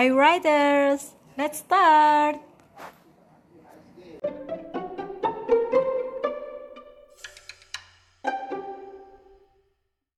Hi riders, let's start!